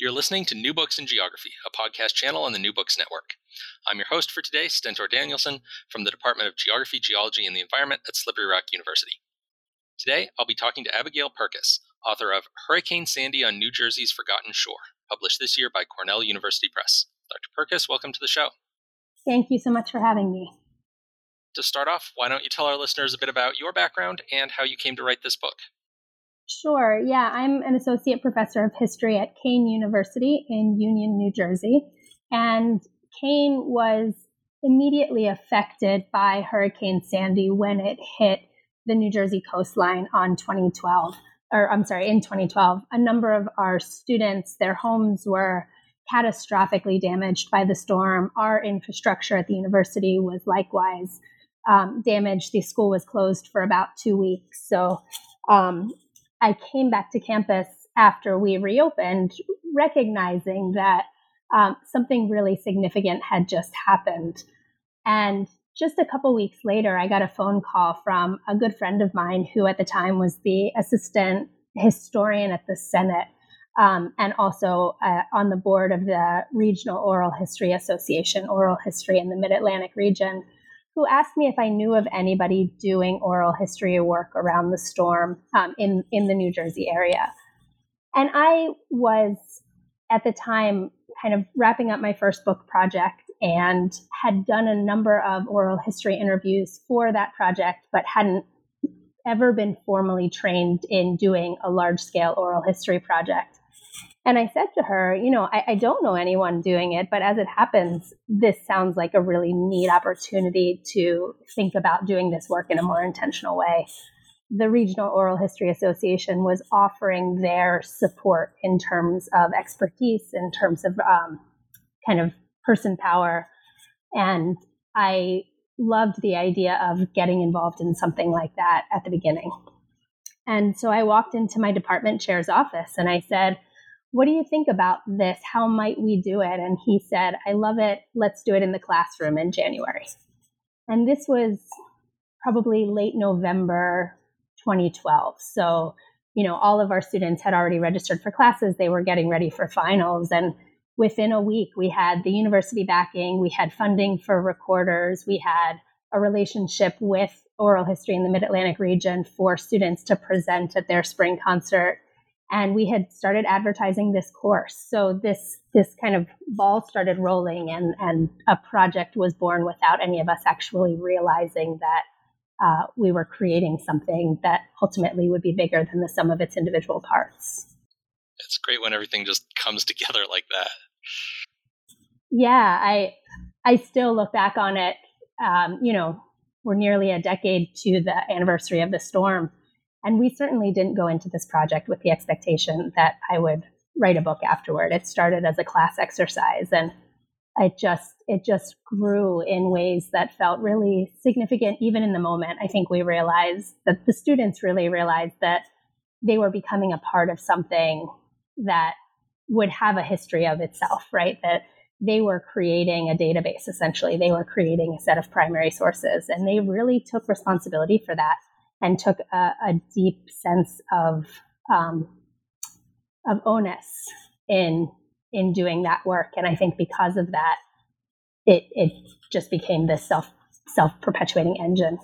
You're listening to New Books in Geography, a podcast channel on the New Books Network. I'm your host for today, Stentor Danielson, from the Department of Geography, Geology, and the Environment at Slippery Rock University. Today, I'll be talking to Abigail Perkiss, author of Hurricane Sandy on New Jersey's Forgotten Shore, published this year by Cornell University Press. Dr. Perkiss, welcome to the show. Thank you so much for having me. To start off, why don't you tell our listeners a bit about your background and how you came to write this book? Sure. Yeah, I'm an associate professor of history at Kean University in Union, New Jersey. And Kean was immediately affected by Hurricane Sandy when it hit the New Jersey coastline on 2012, or I'm sorry, in 2012. A number of our students, their homes were catastrophically damaged by the storm. Our infrastructure at the university was likewise um, damaged. The school was closed for about two weeks. So um, I came back to campus after we reopened, recognizing that um, something really significant had just happened. And just a couple weeks later, I got a phone call from a good friend of mine who at the time was the assistant historian at the Senate um, and also uh, on the board of the Regional Oral History Association, Oral History in the Mid Atlantic region who asked me if I knew of anybody doing oral history work around the storm um, in in the New Jersey area. And I was at the time kind of wrapping up my first book project and had done a number of oral history interviews for that project, but hadn't ever been formally trained in doing a large scale oral history project. And I said to her, you know, I, I, don't know anyone doing it, but as it happens, this sounds like a really neat opportunity to think about doing this work in a more intentional way. The Regional Oral History Association was offering their support in terms of expertise, in terms of um, kind of person power. And I loved the idea of getting involved in something like that at the beginning. And so I walked into my department chair's office and I said, what do you think about this? How might we do it? And he said, I love it. Let's do it in the classroom in January. And this was probably late November 2012. So, you know, all of our students had already registered for classes. They were getting ready for finals. And within a week, we had the university backing, we had funding for recorders, we had a relationship with oral history in the mid Atlantic region for students to present at their spring concert and we had started advertising this course. So this this kind of ball started rolling and and a project was born without any of us actually realizing that uh, we were creating something that ultimately would be bigger than the sum of its individual parts. It's great when everything just comes together like that. Yeah i i still look back on it um, you know we're nearly a decade to the anniversary of the storm and we certainly didn't go into this project with the expectation that I would write a book afterward. It started as a class exercise and it just it just grew in ways that felt really significant even in the moment. I think we realized that the students really realized that they were becoming a part of something that would have a history of itself, right? That they were creating a database essentially. They were creating a set of primary sources and they really took responsibility for that and took a, a deep sense of um, of onus in in doing that work. And I think because of that, it it just became this self self perpetuating engine.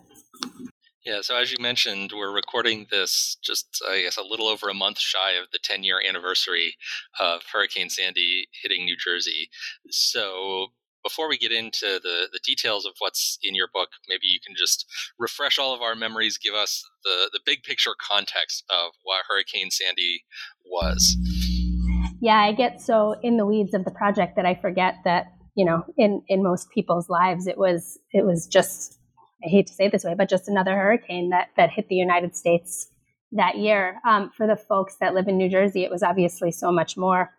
Yeah, so as you mentioned, we're recording this just, I guess, a little over a month shy of the 10 year anniversary of Hurricane Sandy hitting New Jersey. So before we get into the, the details of what's in your book, maybe you can just refresh all of our memories, give us the, the big picture context of what Hurricane Sandy was. Yeah, I get so in the weeds of the project that I forget that, you know, in, in most people's lives, it was, it was just, I hate to say it this way, but just another hurricane that, that hit the United States that year. Um, for the folks that live in New Jersey, it was obviously so much more.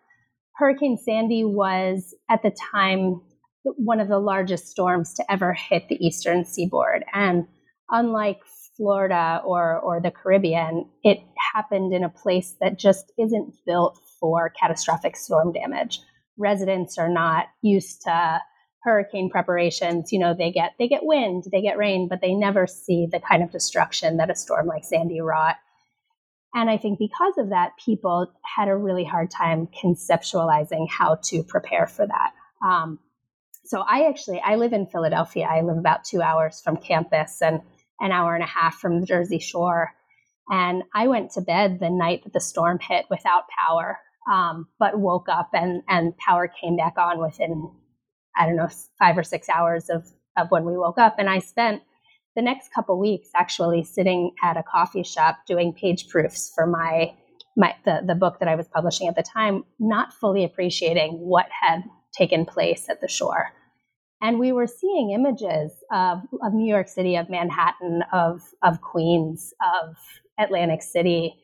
Hurricane Sandy was at the time one of the largest storms to ever hit the eastern seaboard. And unlike Florida or, or the Caribbean, it happened in a place that just isn't built for catastrophic storm damage. Residents are not used to hurricane preparations. You know, they get they get wind, they get rain, but they never see the kind of destruction that a storm like Sandy wrought. And I think because of that, people had a really hard time conceptualizing how to prepare for that. Um, so I actually I live in Philadelphia. I live about two hours from campus and an hour and a half from the Jersey Shore. And I went to bed the night that the storm hit without power, um, but woke up and and power came back on within I don't know five or six hours of of when we woke up. And I spent the next couple weeks actually sitting at a coffee shop doing page proofs for my my the, the book that I was publishing at the time, not fully appreciating what had taken place at the shore. And we were seeing images of, of New York City, of Manhattan, of, of Queens, of Atlantic City,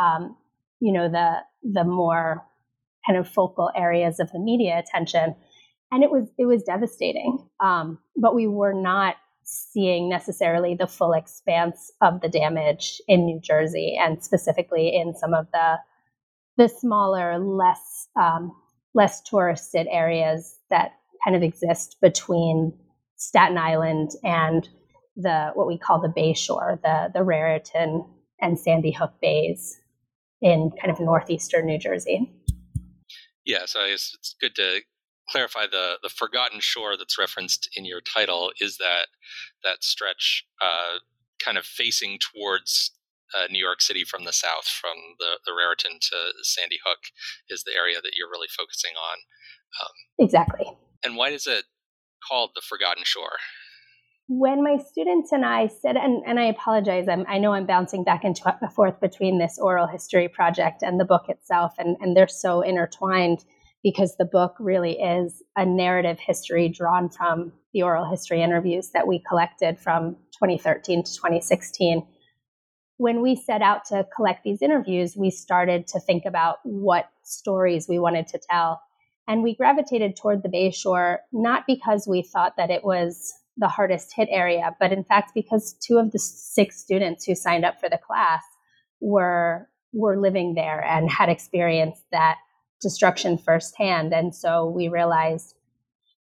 um, you know, the, the more kind of focal areas of the media attention. And it was, it was devastating. Um, but we were not seeing necessarily the full expanse of the damage in New Jersey and specifically in some of the, the smaller, less, um, less touristed areas that kind of exist between Staten Island and the what we call the Bay Shore, the the Raritan and Sandy Hook Bays in kind of northeastern New Jersey. Yeah, so I guess it's good to clarify the the forgotten shore that's referenced in your title is that that stretch uh, kind of facing towards uh, New York City from the south, from the, the Raritan to Sandy Hook, is the area that you're really focusing on. Um, exactly. And why is it called the Forgotten Shore? When my students and I said, and, and I apologize, I'm, i know I'm bouncing back and forth between this oral history project and the book itself, and, and they're so intertwined because the book really is a narrative history drawn from the oral history interviews that we collected from 2013 to 2016 when we set out to collect these interviews, we started to think about what stories we wanted to tell. And we gravitated toward the Bay Shore, not because we thought that it was the hardest hit area, but in fact, because two of the six students who signed up for the class were, were living there and had experienced that destruction firsthand. And so we realized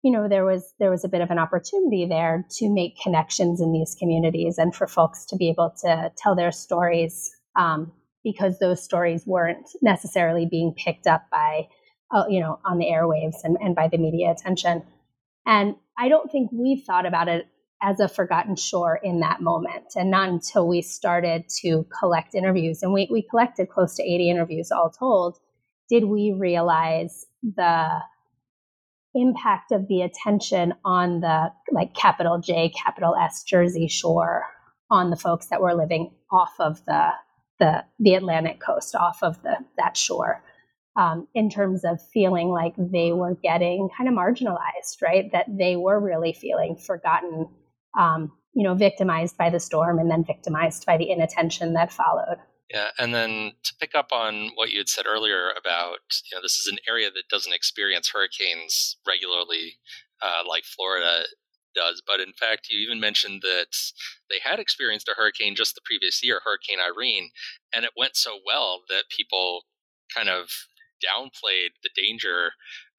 you know there was there was a bit of an opportunity there to make connections in these communities and for folks to be able to tell their stories um, because those stories weren't necessarily being picked up by uh, you know on the airwaves and, and by the media attention. And i don't think we thought about it as a forgotten shore in that moment and not until we started to collect interviews and we, we collected close to 80 interviews all told did we realize the impact of the attention on the like capital J, capital S Jersey Shore on the folks that were living off of the the the Atlantic coast, off of the that shore, um, in terms of feeling like they were getting kind of marginalized, right? That they were really feeling forgotten, um, you know, victimized by the storm and then victimized by the inattention that followed. Yeah, and then to pick up on what you had said earlier about, you know, this is an area that doesn't experience hurricanes regularly, uh, like Florida does. But in fact, you even mentioned that they had experienced a hurricane just the previous year, Hurricane Irene, and it went so well that people kind of downplayed the danger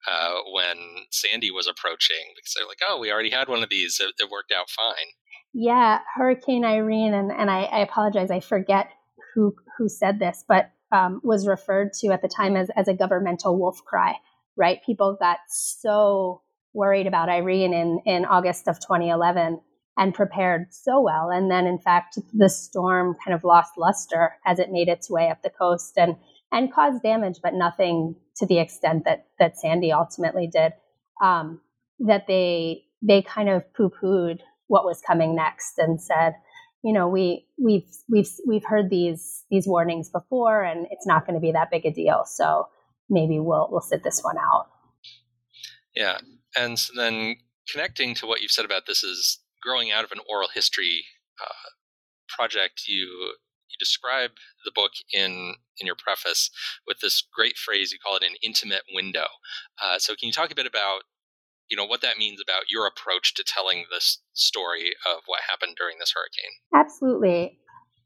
uh, when Sandy was approaching because they're like, "Oh, we already had one of these; it, it worked out fine." Yeah, Hurricane Irene, and and I, I apologize, I forget who who said this, but um, was referred to at the time as as a governmental wolf cry. Right? People got so worried about Irene in in August of 2011 and prepared so well. And then, in fact, the storm kind of lost luster as it made its way up the coast and and caused damage, but nothing to the extent that that Sandy ultimately did. Um, that they they kind of poo pooed what was coming next and said, you know, we we've we've we've heard these these warnings before, and it's not going to be that big a deal. So maybe we'll we'll sit this one out. Yeah, and so then connecting to what you've said about this is growing out of an oral history uh, project. You you describe the book in in your preface with this great phrase. You call it an intimate window. Uh, so can you talk a bit about you know what that means about your approach to telling this story of what happened during this hurricane? Absolutely.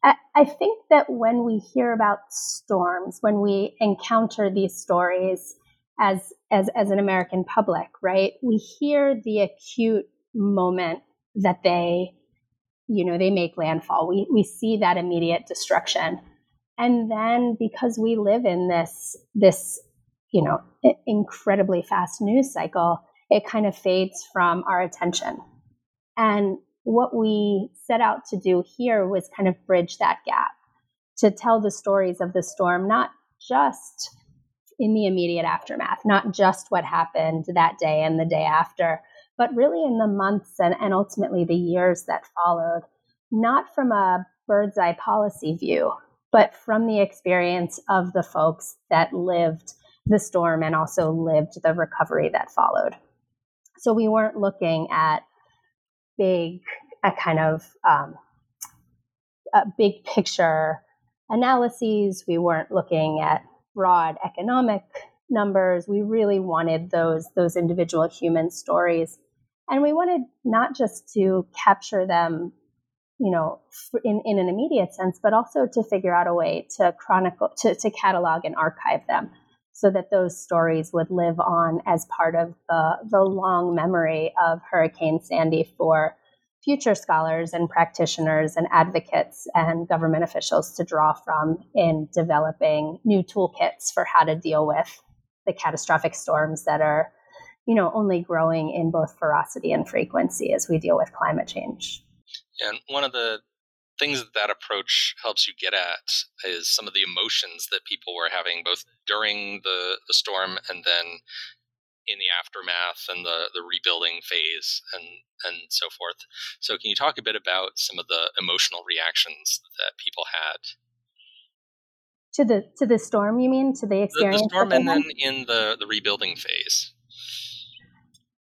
I think that when we hear about storms, when we encounter these stories as as as an American public, right, we hear the acute moment that they you know they make landfall we we see that immediate destruction and then because we live in this this you know incredibly fast news cycle it kind of fades from our attention and what we set out to do here was kind of bridge that gap to tell the stories of the storm not just in the immediate aftermath not just what happened that day and the day after but really in the months and, and ultimately the years that followed, not from a bird's eye policy view, but from the experience of the folks that lived the storm and also lived the recovery that followed. So we weren't looking at big, a kind of um, a big picture analyses. We weren't looking at broad economic numbers. We really wanted those those individual human stories and we wanted not just to capture them, you know, in, in an immediate sense, but also to figure out a way to chronicle, to, to catalog and archive them so that those stories would live on as part of the, the long memory of Hurricane Sandy for future scholars and practitioners and advocates and government officials to draw from in developing new toolkits for how to deal with the catastrophic storms that are you know, only growing in both ferocity and frequency as we deal with climate change. And one of the things that that approach helps you get at is some of the emotions that people were having both during the, the storm and then in the aftermath and the, the rebuilding phase and, and so forth. So can you talk a bit about some of the emotional reactions that people had? To the to the storm, you mean? To the experience? The, the storm and then in the, the rebuilding phase.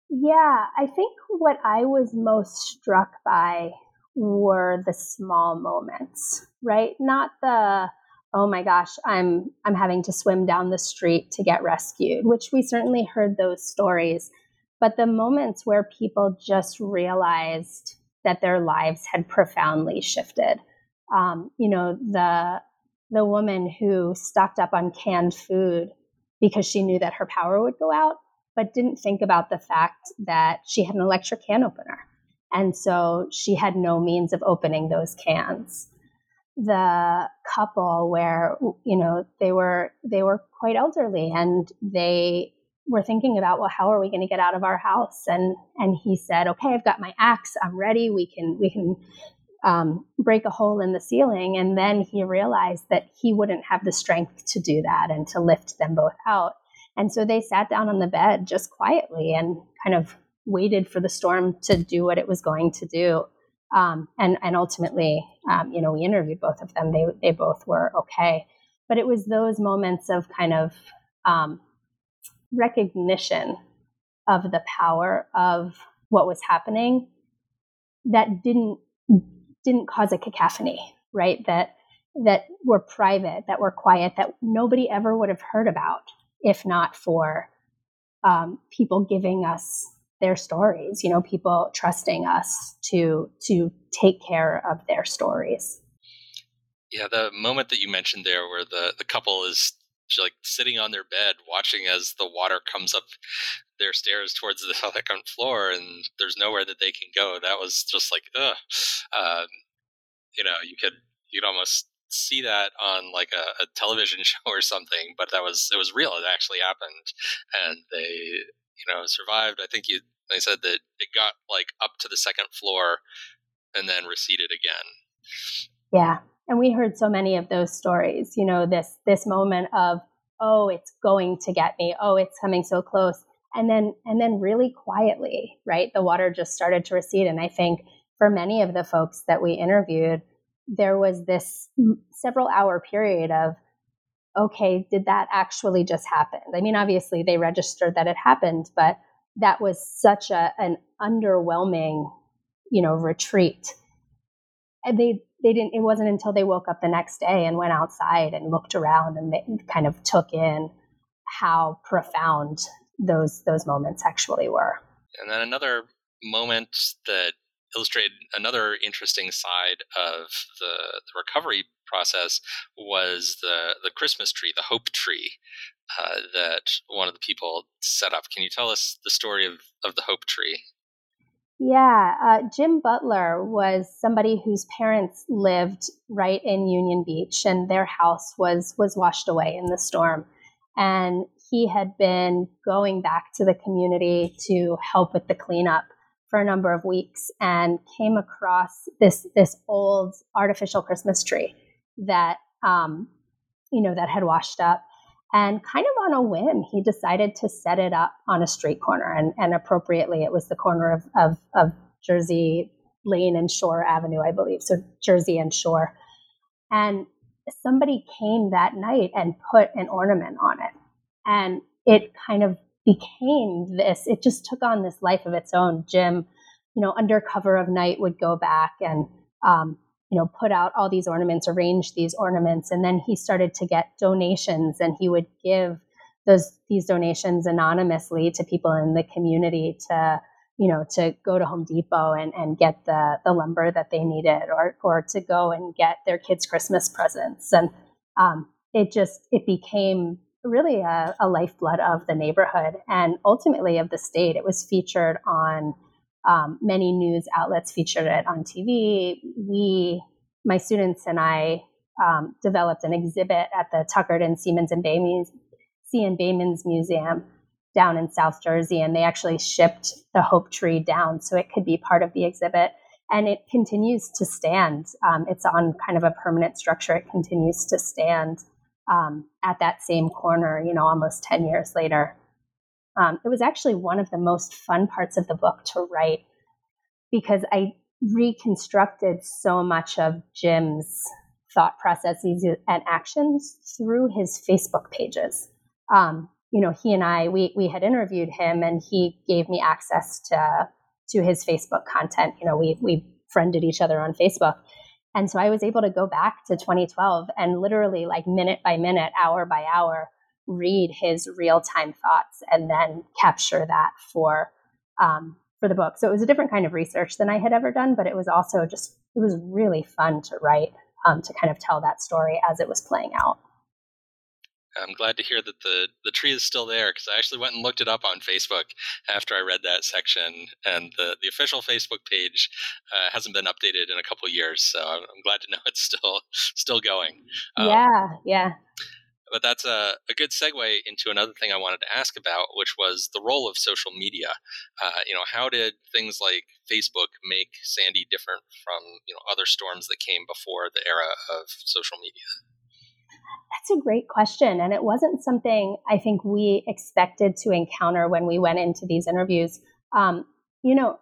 Yeah, I think what I was most struck by were the small moments, right? Not the oh my gosh, I'm I'm having to swim down the street to get rescued, which we certainly heard those stories, but the moments where people just realized that their lives had profoundly shifted. Um, you know, the the woman who stocked up on canned food because she knew that her power would go out but didn't think about the fact that she had an electric can opener. And so she had no means of opening those cans. The couple where, you know, they were, they were quite elderly and they were thinking about, well, how are we going to get out of our house? And, and he said, okay, I've got my axe. I'm ready. We can, we can um, break a hole in the ceiling. And then he realized that he wouldn't have the strength to do that and to lift them both out. And so they sat down on the bed just quietly and kind of waited for the storm to do what it was going to do. Um, and and ultimately, um, you know, we interviewed both of them. They they both were okay, but it was those moments of kind of um, recognition of the power of what was happening that didn't didn't cause a cacophony, right? That that were private, that were quiet, that nobody ever would have heard about if not for um, people giving us their stories you know people trusting us to to take care of their stories yeah the moment that you mentioned there where the the couple is like sitting on their bed watching as the water comes up their stairs towards the second floor and there's nowhere that they can go that was just like ugh um, you know you could you could almost see that on like a, a, television show or something, but that was it was real. It actually happened, and they you know survived. I think you They said that it got like up to the second floor and then receded again. Yeah. And we heard so many of those stories, you know, this this moment of, oh, it's going to get me. Oh, it's coming so close. And then and then really quietly, right? The water just started to recede. And I think for many of the folks that we interviewed, there was this several hour period of, okay, did that actually just happen? I mean, obviously they registered that it happened, but that was such a an underwhelming, you know, retreat. And they they didn't it wasn't until they woke up the next day and went outside and looked around and they kind of took in how profound those those moments actually were. And then another moment that illustrated another interesting side of the, the recovery process was the the Christmas tree, the hope tree uh, that one of the people set up. Can you tell us the story of, of the hope tree? Yeah, uh, Jim Butler was somebody whose parents lived right in Union Beach, and their house was was washed away in the storm. And he had been going back to the community to help with the cleanup for a number of weeks, and came across this this old artificial Christmas tree that um, you know that had washed up. And kind of on a whim, he decided to set it up on a street corner. And, and appropriately, it was the corner of, of, of Jersey Lane and Shore Avenue, I believe. So Jersey and Shore. And somebody came that night and put an ornament on it. And it kind of became this, it just took on this life of its own. Jim, you know, under cover of night would go back and um, you know, put out all these ornaments, arrange these ornaments, and then he started to get donations, and he would give those these donations anonymously to people in the community to you know to go to Home Depot and, and get the the lumber that they needed, or or to go and get their kids Christmas presents, and um, it just it became really a, a lifeblood of the neighborhood and ultimately of the state. It was featured on um, many news outlets featured it on TV. We, my students and I, um, developed an exhibit at the Tuckert and Seamans and Bayman's, C. and Beamans Museum down in South Jersey, and they actually shipped the Hope Tree down so it could be part of the exhibit. And it continues to stand. Um, it's on kind of a permanent structure. It continues to stand um, at that same corner, you know, almost 10 years later. Um, it was actually one of the most fun parts of the book to write because I reconstructed so much of Jim's thought processes and actions through his Facebook pages. Um, you know, he and I we we had interviewed him, and he gave me access to to his Facebook content. You know, we we friended each other on Facebook. And so I was able to go back to 2012 and literally, like minute by minute, hour by hour, read his real time thoughts and then capture that for um, for the book. So it was a different kind of research than I had ever done, but it was also just it was really fun to write um, to kind of tell that story as it was playing out. I'm glad to hear that the the tree is still there because I actually went and looked it up on Facebook after I read that section, and the the official Facebook page uh, hasn't been updated in a couple years, so I'm, I'm, glad to know it's still still going. Um, yeah, yeah but that's a, a good segue into another thing I wanted to ask about, which was the role of social media. Uh, you know, how did things like Facebook make Sandy different from you know other storms that came before the era of social media? That's a great question, and it wasn't something I think we expected to encounter when we went into these interviews. Um, you know,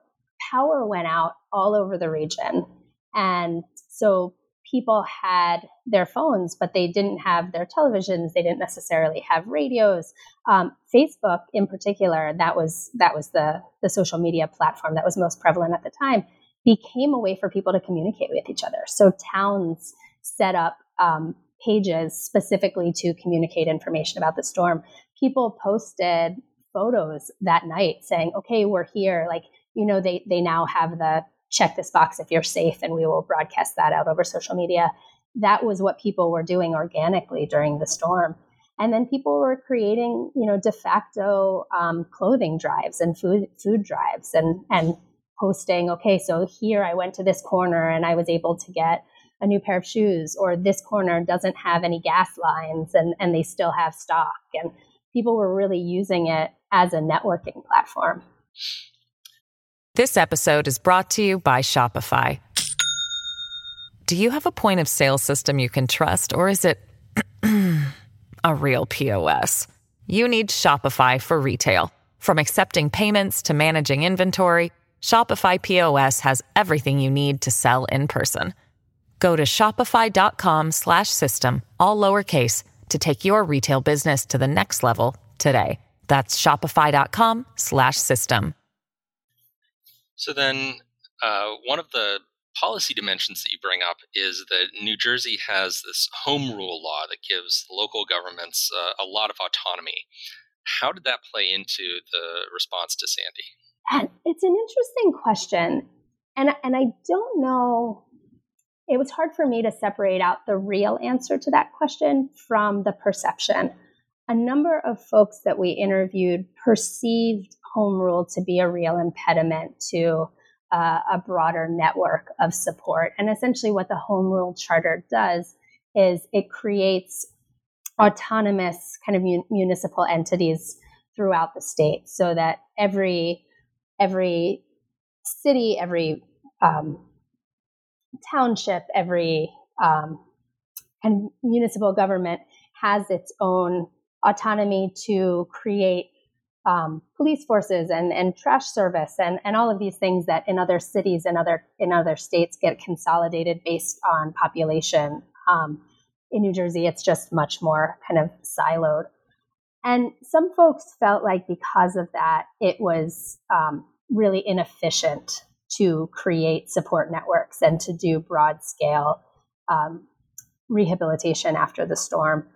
power went out all over the region, and so people had their phones, but they didn't have their televisions. They didn't necessarily have radios. Um, Facebook, in particular, that was that was the the social media platform that was most prevalent at the time, became a way for people to communicate with each other. So towns set up um, pages specifically to communicate information about the storm. People posted photos that night saying, "Okay, we're here." Like you know, they they now have the check this box if you're safe and we will broadcast that out over social media. That was what people were doing organically during the storm. And then people were creating, you know, de facto um, clothing drives and food food drives and and posting, okay, so here I went to this corner and I was able to get a new pair of shoes, or this corner doesn't have any gas lines and, and they still have stock. And people were really using it as a networking platform. This episode is brought to you by Shopify. Do you have a point of sale system you can trust, or is it a real POS? You need Shopify for retail. From accepting payments to managing inventory, Shopify POS has everything you need to sell in person. Go to shopify.com slash system, all lowercase to take your retail business to the next level today. That's shopify.com slash system. So then, uh, one of the policy dimensions that you bring up is that New Jersey has this home rule law that gives local governments uh, a lot of autonomy. How did that play into the response to Sandy? And it's an interesting question. And, and I don't know, it was hard for me to separate out the real answer to that question from the perception. A number of folks that we interviewed perceived home rule to be a real impediment to uh, a broader network of support. And essentially, what the Home Rule Charter does is it creates autonomous kind of mun- municipal entities throughout the state so that every every city, every um, township, every um, and municipal government has its own autonomy to create um, police forces and, and trash service and, and all of these things that in other cities and other in other states get consolidated based on population. Um, in New Jersey, it's just much more kind of siloed. And some folks felt like because of that, it was um, really inefficient to create support networks and to do broad scale um, rehabilitation after the storm.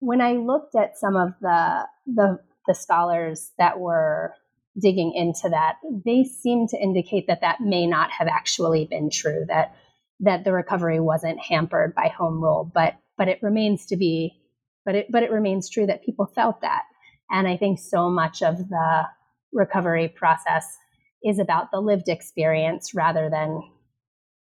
When I looked at some of the the the scholars that were digging into that, they seem to indicate that that may not have actually been true. That that the recovery wasn't hampered by home rule, but but it remains to be, but it but it remains true that people felt that, and I think so much of the recovery process is about the lived experience rather than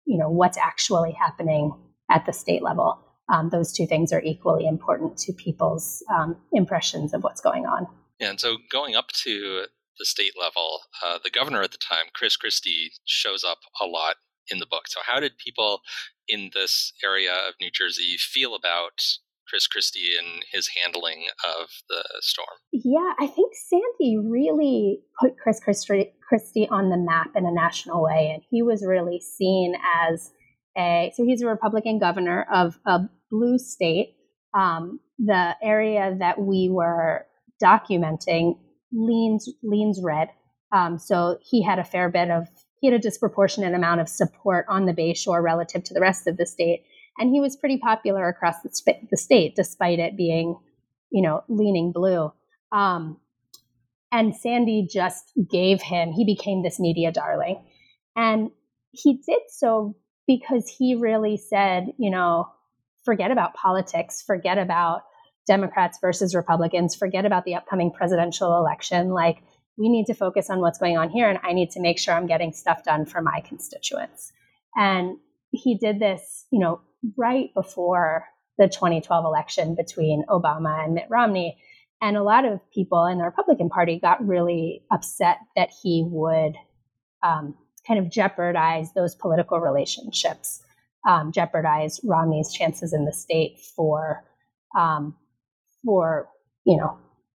you know what's actually happening at the state level. Um, those two things are equally important to people's um, impressions of what's going on. Yeah, and so going up to the state level, uh, the governor at the time, Chris Christie, shows up a lot in the book. So, how did people in this area of New Jersey feel about Chris Christie and his handling of the storm? Yeah, I think Sandy really put Chris Christie on the map in a national way, and he was really seen as a so he's a Republican governor of a blue state. Um, the area that we were documenting leans leans red. Um, so he had a fair bit of he had a disproportionate amount of support on the Bay Shore relative to the rest of the state, and he was pretty popular across the, sp- the state, despite it being, you know, leaning blue. Um, and Sandy just gave him he became this media darling, and he did so because he really said, you know, forget about politics, forget about Democrats versus Republicans, forget about the upcoming presidential election. Like, we need to focus on what's going on here, and I need to make sure I'm getting stuff done for my constituents. And he did this, you know, right before the 2012 election between Obama and Mitt Romney. And a lot of people in the Republican Party got really upset that he would um, kind of jeopardize those political relationships, um, jeopardize Romney's chances in the state for um, for you know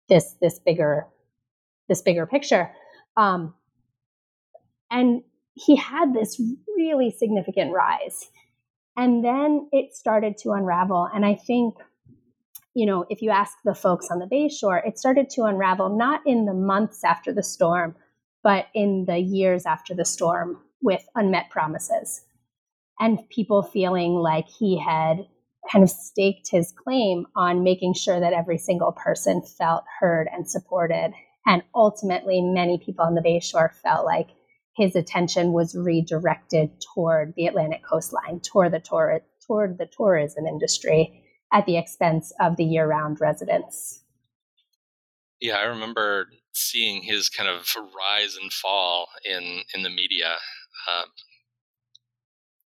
this this bigger this bigger picture um, and he had this really significant rise and then it started to unravel and i think you know if you ask the folks on the bay shore it started to unravel not in the months after the storm but in the years after the storm with unmet promises and people feeling like he had kind of staked his claim on making sure that every single person felt heard and supported. And ultimately, many people on the Bay Shore felt like his attention was redirected toward the Atlantic coastline, toward the, tour- toward the tourism industry at the expense of the year round residents. Yeah, I remember seeing his kind of rise and fall in, in the media uh,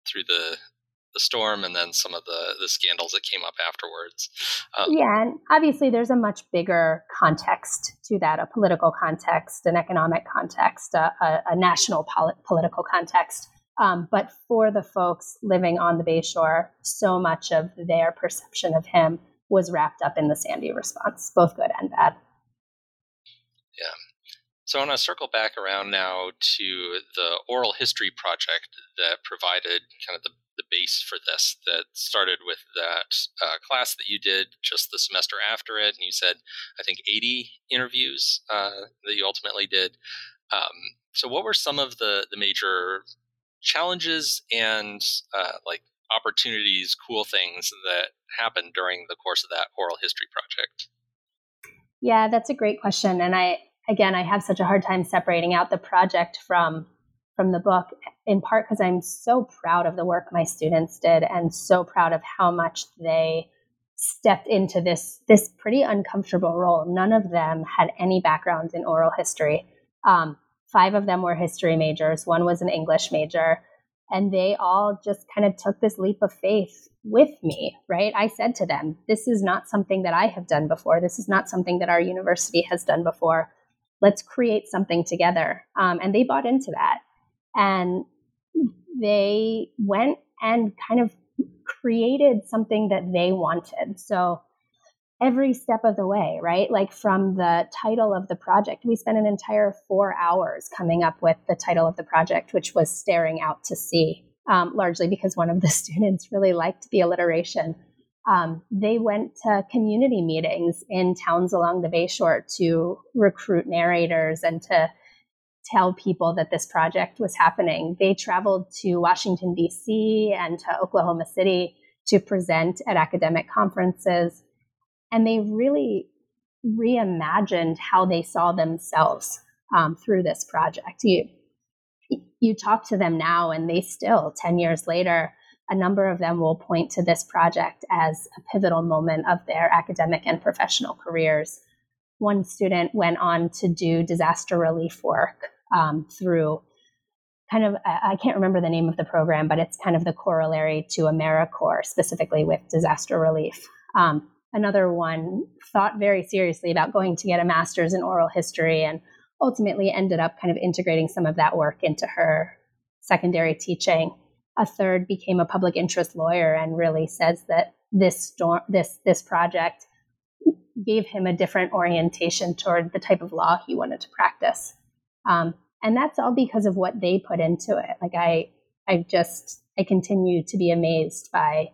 through the the storm and then some of the the scandals that came up afterwards. Um, yeah, and obviously there's a much bigger context to that, a political context, an economic context, a, a, a national pol- political context. Um, but for the folks living on the Bayshore, so much of their perception of him was wrapped up in the Sandy response, both good and bad. Yeah. So I want to circle back around now to the oral history project that provided kind of the, the base for this, that started with that uh, class that you did just the semester after it. And you said, I think, 80 interviews uh, that you ultimately did. Um, so, what were some of the, the major challenges and uh, like opportunities, cool things that happened during the course of that oral history project? Yeah, that's a great question. And I, again, I have such a hard time separating out the project from from the book in part because I'm so proud of the work my students did and so proud of how much they stepped into this this pretty uncomfortable role. None of them had any background in oral history. Um, five of them were history majors. One was an English major, and they all just kind of took this leap of faith with me. Right? I said to them, "This is not something that I have done before. This is not something that our university has done before." let's create something together. Um, and they bought into that. And they went and kind of created something that they wanted. So every step of the way, right? Like from the title of the project, we spent an entire four hours coming up with the title of the project, which was Staring Out to Sea, um, largely because one of the students really liked the alliteration um, they went to community meetings in towns along the Bayshore to recruit narrators and to tell people that this project was happening. They traveled to Washington, D.C. and to Oklahoma City to present at academic conferences. And they really reimagined how they saw themselves um, through this project. You, you talk to them now, and they still, 10 years later, a number of them will point to this project as a pivotal moment of their academic and professional careers. One student went on to do disaster relief work um, through kind of, I can't remember the name of the program, but it's kind of the corollary to AmeriCorps, specifically with disaster relief. Um, another one thought very seriously about going to get a master's in oral history and ultimately ended up kind of integrating some of that work into her secondary teaching a third became a public interest lawyer and really says that this storm, this this project gave him a different orientation toward the type of law he wanted to practice. Um, and that's all because of what they put into it. Like I, I just, I continue to be amazed by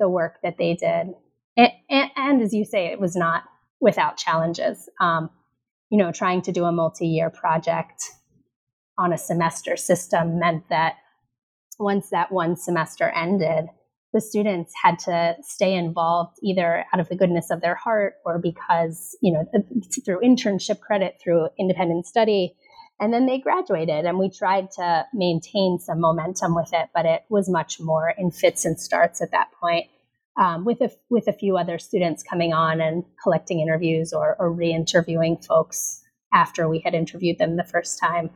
the work that they did. And, and, and as you say, it was not without challenges. Um, you know, trying to do a multi-year project on a semester system meant that once that one semester ended, the students had to stay involved either out of the goodness of their heart or because, you know, through internship credit, through independent study. And then they graduated, and we tried to maintain some momentum with it, but it was much more in fits and starts at that point. Um, with a with a few other students coming on and collecting interviews or, or re-interviewing folks after we had interviewed them the first time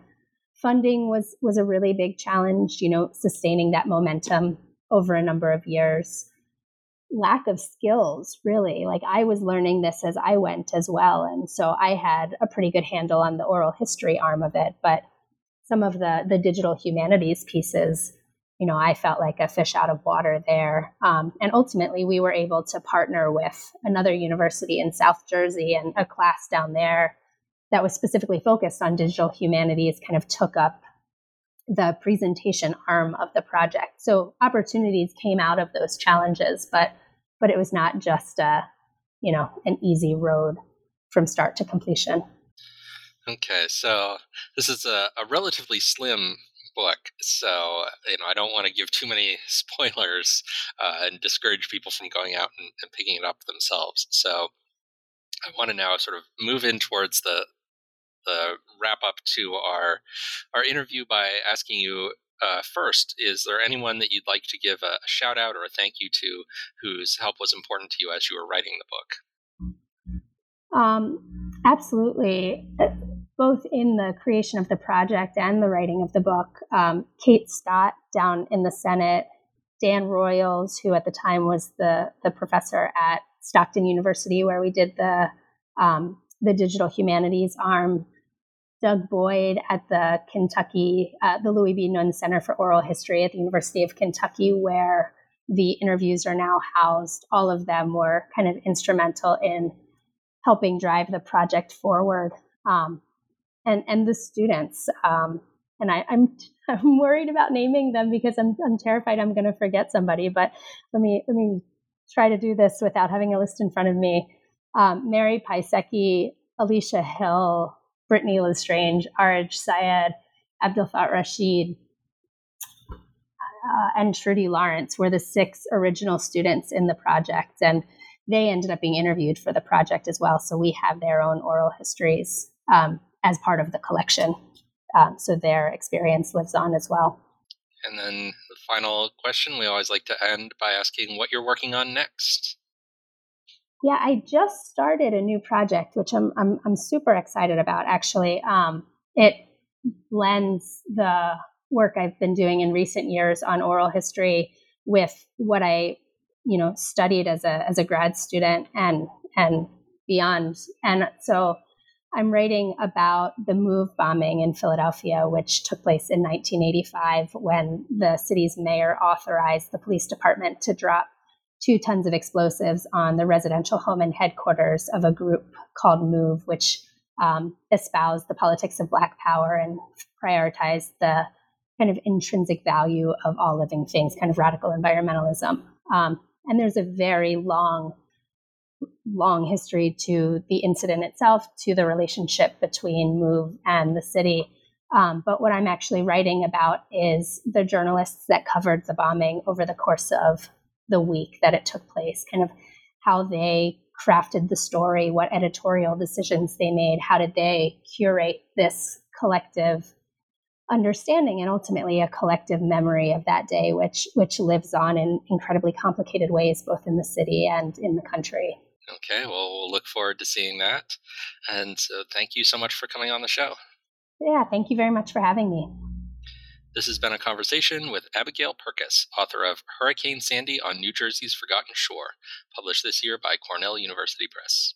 funding was was a really big challenge you know sustaining that momentum over a number of years lack of skills really. Like i was learning this as i went as well and so i had a pretty good handle on the oral history arm of it but some of the the digital humanities pieces you know i felt like a fish out of water there. Um, and ultimately we were able to partner with another university in south jersey and a class down there that was specifically focused on digital humanities kind of took up the presentation arm of the project. So opportunities came out of those challenges, but but it was not just a you know an easy road from start to completion. Okay, so this is a, a relatively slim book, so you know I don't want to give too many spoilers uh, and discourage people from going out and, and picking it up themselves. So I want to now sort of move in towards the the wrap up to our our interview by asking you uh, first, is there anyone that you'd like to give a, a, shout out or a thank you to whose help was important to you as you were writing the book? Um, absolutely. Uh, both in the creation of the project and the writing of the book, um, Kate Scott down in the Senate Dan Royles, who at the time was the the professor at Stockton University, where we did the um, the digital humanities arm. Doug Boyd at the Kentucky, uh, the Louis B. Nunn Center for Oral History at the University of Kentucky, where the interviews are now housed. All of them were kind of instrumental in helping drive the project forward. Um, and and the students. Um, and I, I'm I'm worried about naming them because I'm I'm terrified I'm going to forget somebody. But let me let me try to do this without having a list in front of me. Um, Mary Paiseki, Alicia Hill, Brittany Lestrange, Arj Syed, Abdul Fat Rashid, uh, and Trudy Lawrence were the six original students in the project, and they ended up being interviewed for the project as well. So we have their own oral histories um, as part of the collection. Um, so their experience lives on as well. And then the final question we always like to end by asking what you're working on next. Yeah, I just started a new project, which I'm I'm, I'm super excited about. Actually, um, it blends the work I've been doing in recent years on oral history with what I, you know, studied as a as a grad student and and beyond. And so I'm writing about the MOVE bombing in Philadelphia, which took place in 1985 when the city's mayor authorized the police department to drop two tons of explosives on the residential home and headquarters of a group called MOVE, which um, espoused the politics of Black power and prioritized the kind of intrinsic value of all living things, kind of radical environmentalism. Um, and there's a very long long history to the incident itself, to the relationship between Move and the city. Um, but what I'm actually writing about is the journalists that covered the bombing over the course of the week that it took place, kind of how they crafted the story, what editorial decisions they made, how did they curate this collective understanding and ultimately a collective memory of that day, which which lives on in incredibly complicated ways, both in the city and in the country. Okay, well, we'll look forward to seeing that. And so thank you so much for coming on the show. Yeah, thank you very much for having me. This has been a conversation with Abigail Perkiss, author of Hurricane Sandy on New Jersey's Forgotten Shore, published this year by Cornell University Press.